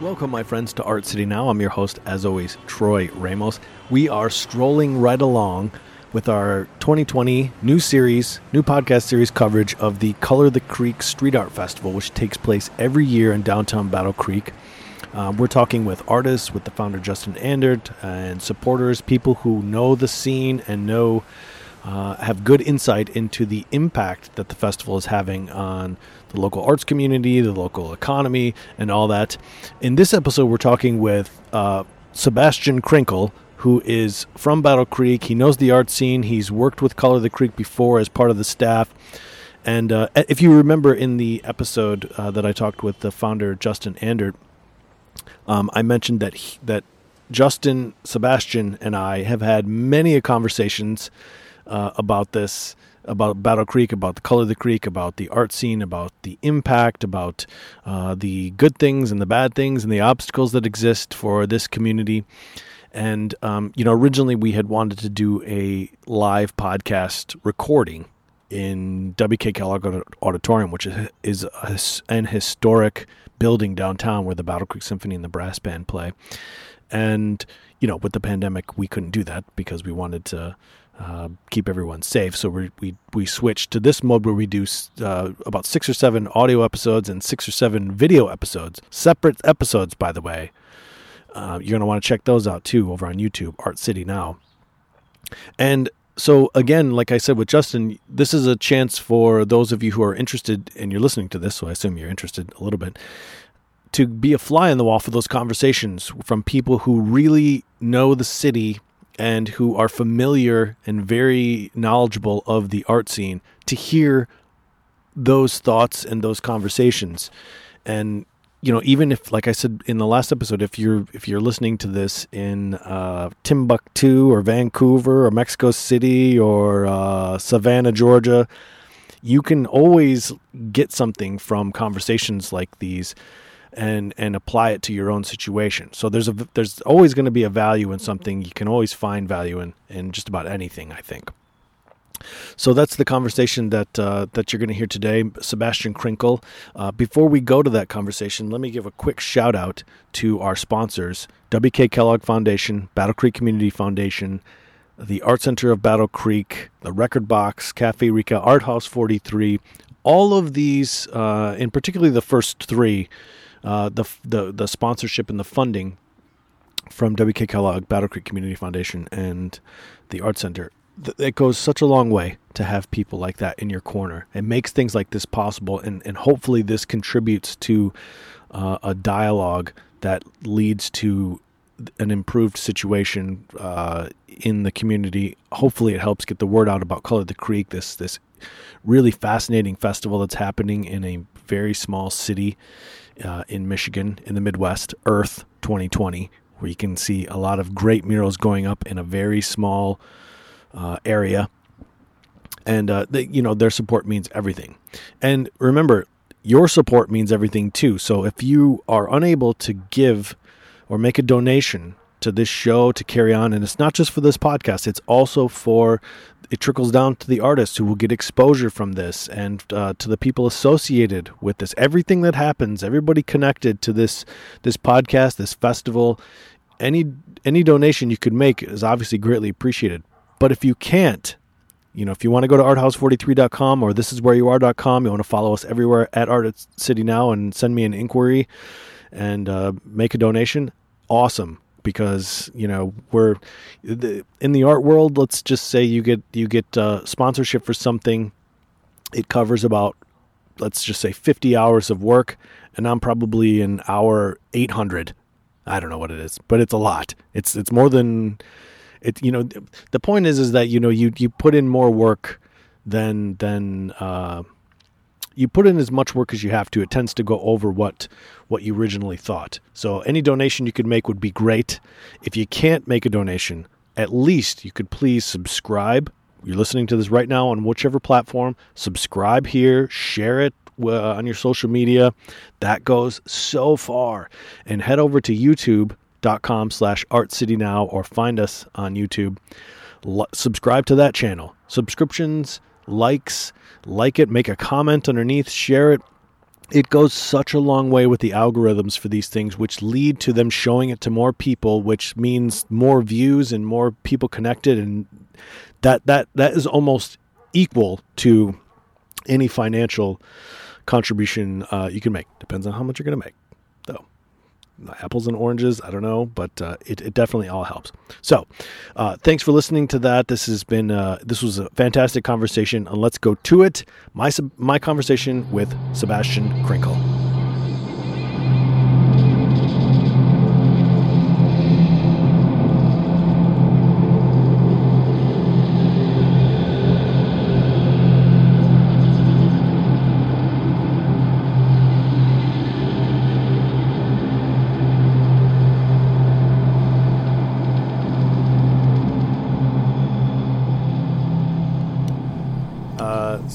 Welcome, my friends, to Art City Now. I'm your host, as always, Troy Ramos. We are strolling right along with our 2020 new series, new podcast series coverage of the Color the Creek Street Art Festival, which takes place every year in downtown Battle Creek. Um, we're talking with artists, with the founder Justin Andert, and supporters, people who know the scene and know uh, have good insight into the impact that the festival is having on the local arts community, the local economy, and all that. In this episode, we're talking with uh, Sebastian Krinkle, who is from Battle Creek. He knows the art scene. He's worked with Color the Creek before as part of the staff. And uh, if you remember in the episode uh, that I talked with the founder Justin Andert, um, I mentioned that he, that Justin, Sebastian, and I have had many conversations uh, about this, about Battle Creek, about the color of the creek, about the art scene, about the impact, about uh, the good things and the bad things and the obstacles that exist for this community. And, um, you know, originally we had wanted to do a live podcast recording in WK Kellogg Auditorium, which is, is an historic building downtown where the Battle Creek Symphony and the brass band play. And, you know, with the pandemic, we couldn't do that because we wanted to uh, keep everyone safe. So we we we switched to this mode where we do uh, about six or seven audio episodes and six or seven video episodes, separate episodes, by the way. Uh, you're going to want to check those out too over on YouTube, Art City Now. And so again, like I said with Justin, this is a chance for those of you who are interested, and you're listening to this, so I assume you're interested a little bit, to be a fly on the wall for those conversations from people who really know the city and who are familiar and very knowledgeable of the art scene to hear those thoughts and those conversations. And you know even if like i said in the last episode if you're if you're listening to this in uh, timbuktu or vancouver or mexico city or uh, savannah georgia you can always get something from conversations like these and and apply it to your own situation. So there's a there's always going to be a value in something. You can always find value in in just about anything. I think. So that's the conversation that uh, that you're going to hear today, Sebastian Krinkle. Uh, before we go to that conversation, let me give a quick shout out to our sponsors: WK Kellogg Foundation, Battle Creek Community Foundation, the Art Center of Battle Creek, the Record Box, Cafe Rica, Art House 43. All of these, uh, and particularly the first three, uh, the, the the sponsorship and the funding from WK Kellogg, Battle Creek Community Foundation, and the Art Center. It goes such a long way to have people like that in your corner. It makes things like this possible, and, and hopefully, this contributes to uh, a dialogue that leads to an improved situation uh, in the community. Hopefully, it helps get the word out about Color the Creek, this this really fascinating festival that's happening in a very small city uh, in Michigan in the Midwest, Earth 2020, where you can see a lot of great murals going up in a very small uh, area. And uh, they, you know their support means everything. And remember, your support means everything too. So if you are unable to give or make a donation to this show to carry on, and it's not just for this podcast; it's also for it trickles down to the artists who will get exposure from this and uh, to the people associated with this. Everything that happens everybody connected to this this podcast this festival any any donation you could make is obviously greatly appreciated. But if you can't you know if you want to go to arthouse43.com or this is where you are.com you want to follow us everywhere at art city now and send me an inquiry and uh, make a donation awesome because you know we're in the art world. Let's just say you get you get uh, sponsorship for something. It covers about let's just say 50 hours of work, and I'm probably an hour 800. I don't know what it is, but it's a lot. It's it's more than it. You know, the point is is that you know you you put in more work than than. Uh, you put in as much work as you have to, it tends to go over what what you originally thought. So any donation you could make would be great. If you can't make a donation, at least you could please subscribe. You're listening to this right now on whichever platform. Subscribe here, share it, uh, on your social media. That goes so far. And head over to youtube.com slash artcitynow or find us on YouTube. L- subscribe to that channel. Subscriptions, likes, like it, make a comment underneath, share it. It goes such a long way with the algorithms for these things, which lead to them showing it to more people, which means more views and more people connected, and that that that is almost equal to any financial contribution uh, you can make. Depends on how much you're going to make. Apples and oranges, I don't know, but uh, it, it definitely all helps. So, uh, thanks for listening to that. This has been uh, this was a fantastic conversation, and let's go to it. My my conversation with Sebastian Krinkle.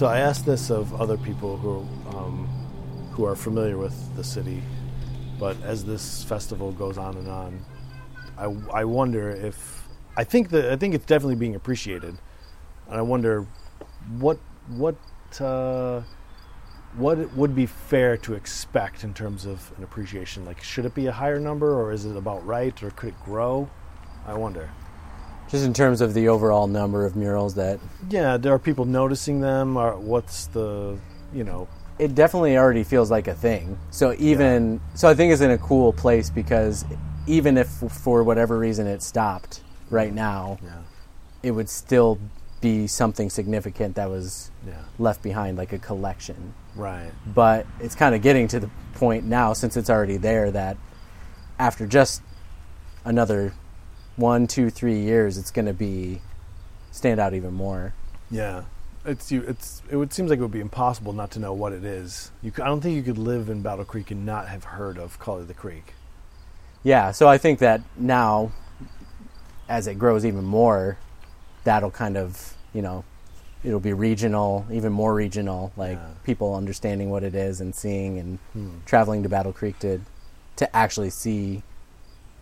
So I asked this of other people who um, who are familiar with the city, but as this festival goes on and on, I, I wonder if I think that I think it's definitely being appreciated, and I wonder what what uh, what would be fair to expect in terms of an appreciation. Like, should it be a higher number, or is it about right, or could it grow? I wonder. Just in terms of the overall number of murals that Yeah, there are people noticing them. Or what's the you know it definitely already feels like a thing. So even so, I think it's in a cool place because even if for whatever reason it stopped right now, yeah it would still be something significant that was yeah left behind, like a collection. right But it's kind of getting to the point now, since it's already there, that after just another one, two, three years, it's going to be stand out even more. Yeah, it's you. It's it would seems like it would be impossible not to know what it is. You, I don't think you could live in Battle Creek and not have heard of Color the Creek. Yeah, so I think that now, as it grows even more, that'll kind of, you know, it'll be regional, even more regional, like Yeah. people understanding what it is and seeing and Hmm. traveling to Battle Creek to, to actually see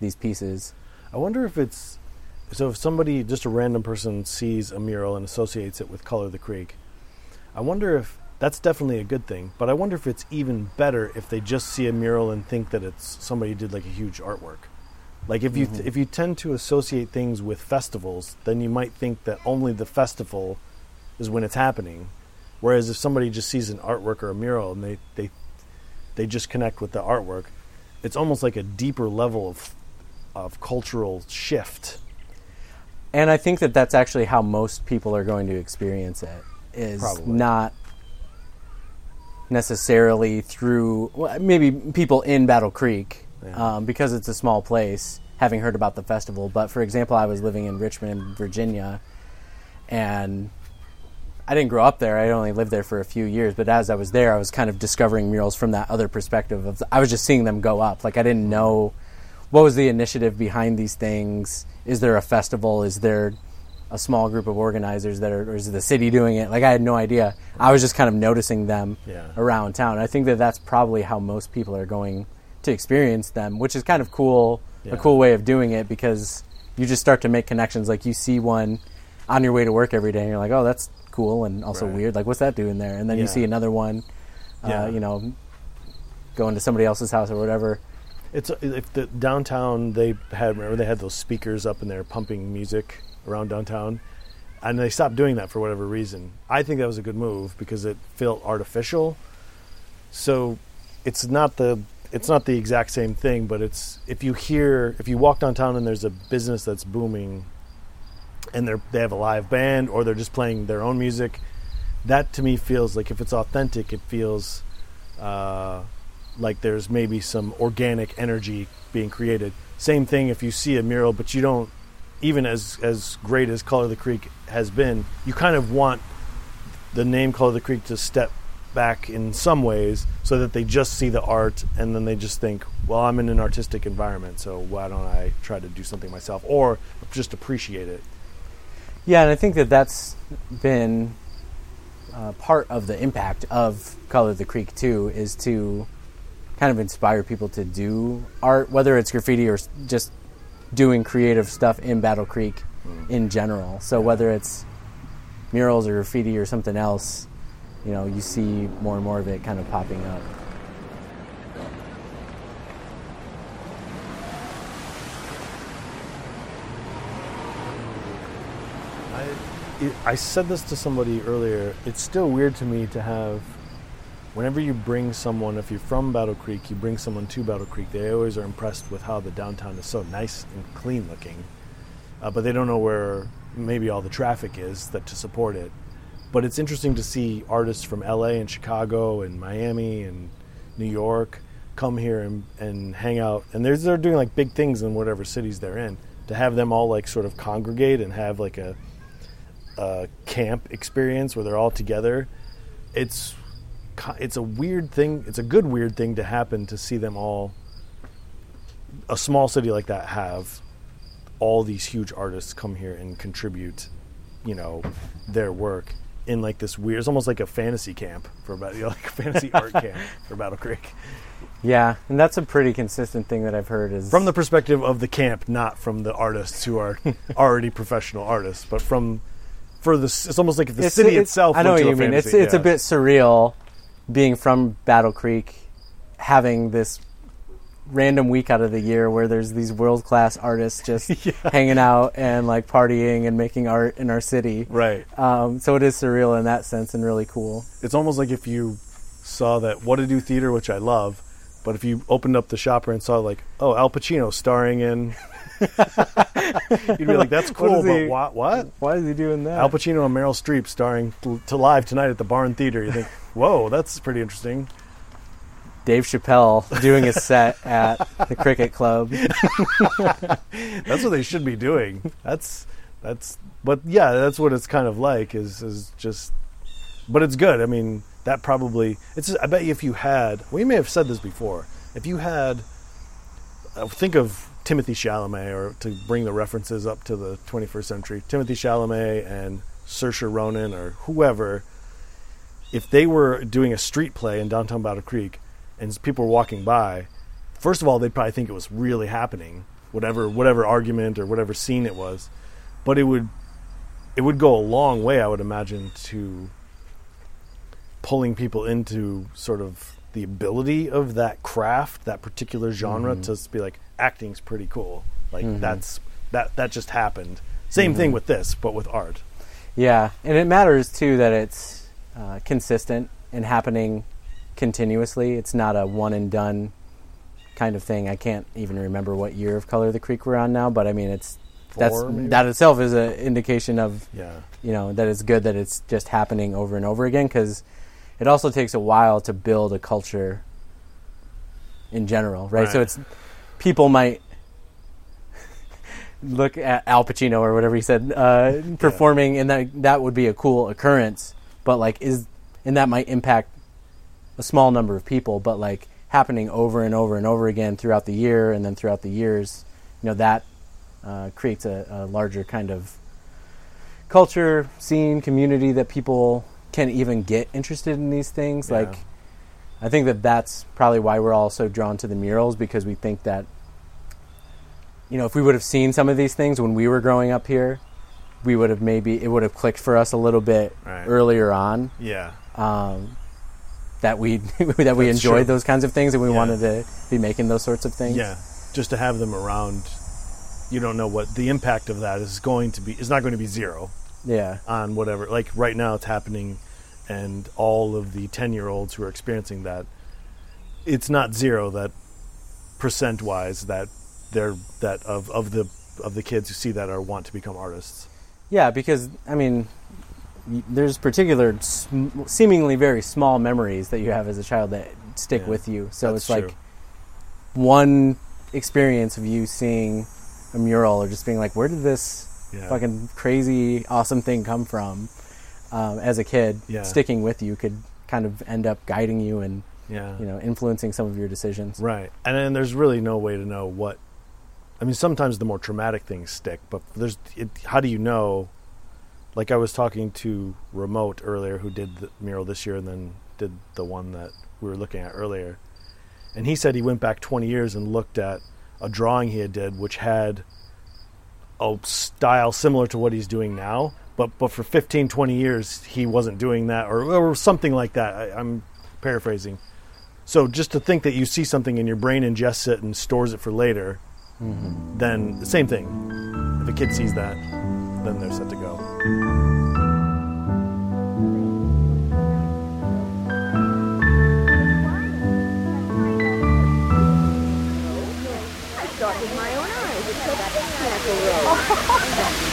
these pieces. I wonder if it's so. If somebody, just a random person, sees a mural and associates it with Color the Creek, I wonder if that's definitely a good thing. But I wonder if it's even better if they just see a mural and think that it's somebody did like a huge artwork. Like if you mm-hmm. if you tend to associate things with festivals, then you might think that only the festival is when it's happening. Whereas if somebody just sees an artwork or a mural and they they they just connect with the artwork, it's almost like a deeper level of of cultural shift. And I think that that's actually how most people are going to experience it is Probably. not necessarily through well, maybe people in Battle Creek Yeah. um, because it's a small place having heard about the festival. But for example, I was living in Richmond, Virginia, and I didn't grow up there. I only lived there for a few years. But as I was there, I was kind of discovering murals from that other perspective. Of I was just seeing them go up. Like I didn't know what was the initiative behind these things. Is there a festival? Is there a small group of organizers that are, or is the city doing it? Like I had no idea. I was just kind of noticing them Yeah. around town. I think that that's probably how most people are going to experience them, which is kind of cool. Yeah. A cool way of doing it because you just start to make connections. Like you see one on your way to work every day, and you're like, "Oh, that's cool," and also Right. weird. Like, what's that doing there? And then Yeah. you see another one, uh, you know, going to somebody else's house or whatever. It's if the downtown they had remember they had those speakers up in there pumping music around downtown, and they stopped doing that for whatever reason. I think that was a good move because it felt artificial. So it's not the it's not the exact same thing, but it's if you hear if you walk downtown and there's a business that's booming, and they're they have a live band or they're just playing their own music, that to me feels like if it's authentic, it feels. Uh, like there's maybe some organic energy being created. Same thing if you see a mural, but you don't, even as as great as Color of the Creek has been, you kind of want the name Color of the Creek to step back in some ways so that they just see the art and then they just think, well, I'm in an artistic environment, so why don't I try to do something myself or just appreciate it? Yeah, and I think that that's been uh, part of the impact of Color of the Creek too is to kind of inspire people to do art, whether it's graffiti or just doing creative stuff in Battle Creek mm. in general. So whether it's murals or graffiti or something else, you know, you see more and more of it kind of popping up. I, it, I said this to somebody earlier. It's still weird to me to have, whenever you bring someone, if you're from Battle Creek, you bring someone to Battle Creek, they always are impressed with how the downtown is so nice and clean looking. Uh, but they don't know where maybe all the traffic is that to support it. But it's interesting to see artists from LA and Chicago and Miami and New York come here and, and hang out. And they're, they're doing like big things in whatever cities they're in. To have them all like sort of congregate and have like a, a camp experience where they're all together, it's it's a weird thing. It's a good weird thing to happen to see them all. A small city like that have all these huge artists come here and contribute, you know, their work in like this weird. It's almost like a fantasy camp for about you know, like a fantasy art camp for Battle Creek. Yeah, and that's a pretty consistent thing that I've heard is From the perspective of the camp, not from the artists who are already professional artists, but from for the. It's almost like if the It's- city it's- itself. I know what you mean. It's fantasy- it's a bit surreal being from Battle Creek, having this random week out of the year where there's these world class artists just hanging out and like partying and making art in our city. right. Um, so it is surreal in that sense and really cool. It's almost like if you saw that What to Do Theater, which I love, but if you opened up the shopper and saw like, oh, Al Pacino starring in, you'd be like, that's cool, but he- what? What? Why is he doing that? Al Pacino and Meryl Streep starring t- to live tonight at the Barn Theater. You think, whoa, that's pretty interesting. Dave Chappelle doing a set at the Cricket Club. That's what they should be doing. That's that's but yeah, that's what it's kind of like is is just but it's good. I mean, that probably it's I bet you if you had we may have said this before. If you had uh, think of Timothée Chalamet or to bring the references up to the 21st century, Timothée Chalamet and Saoirse Ronan or whoever if they were doing a street play in downtown Battle Creek and people were walking by, first of all, they'd probably think it was really happening, whatever whatever argument or whatever scene it was. But it would it would go a long way, I would imagine, to pulling people into sort of the ability of that craft, that particular genre, mm-hmm. to s- be like, acting's pretty cool. Like mm-hmm. that's that that just happened. Same thing mm-hmm. with this, but with art. Yeah, and it matters too that it's uh, consistent and happening continuously. It's not a one and done kind of thing. I can't even remember what year of Color of the Creek we're on now, but I mean, it's that's maybe? that itself is an indication of Yeah. you know that it's good that it's just happening over and over again because it also takes a while to build a culture in general, right? So it's people might look at Al Pacino or whatever he said uh, performing, and that that would be a cool occurrence. But like, is and that might impact a small number of people, but like happening over and over and over again throughout the year, and then throughout the years, you know that uh, creates a, a larger kind of culture, scene, community that people can even get interested in these things. Yeah. Like, I think that that's probably why we're all so drawn to the murals because we think that, you know, if we would have seen some of these things when we were growing up here, we would have maybe it would have clicked for us a little bit Right. earlier on Yeah. um, that we that we That's enjoyed true. those kinds of things and we Yeah. wanted to be making those sorts of things. Yeah, just to have them around, you don't know what the impact of that is going to be. It's not going to be zero yeah, on whatever. Like right now, it's happening, and all of the ten-year-olds who are experiencing that, it's not zero. That percent-wise, that they're that of of the of the kids who see that are want to become artists. Yeah, because I mean, there's particular sm- seemingly very small memories that you have as a child that stick Yeah, with you. So it's like one experience of you seeing a mural or just being like, where did this Yeah. fucking crazy awesome thing come from? Um, as a kid, Yeah. sticking with you could kind of end up guiding you and Yeah. you know influencing some of your decisions. Right. And then there's really no way to know what. I mean, sometimes the more traumatic things stick, but there's. It, how do you know? like I was talking to Remote earlier, who did the mural this year and then did the one that we were looking at earlier, and he said he went back 20 years and looked at a drawing he had did, which had a style similar to what he's doing now, but but for 15, 20 years he wasn't doing that, or, or something like that. I, I'm paraphrasing. So just to think that you see something and your brain ingests it and stores it for later, mm-hmm. then same thing. If a kid sees that, then they're set to go. I my own eyes. It's so.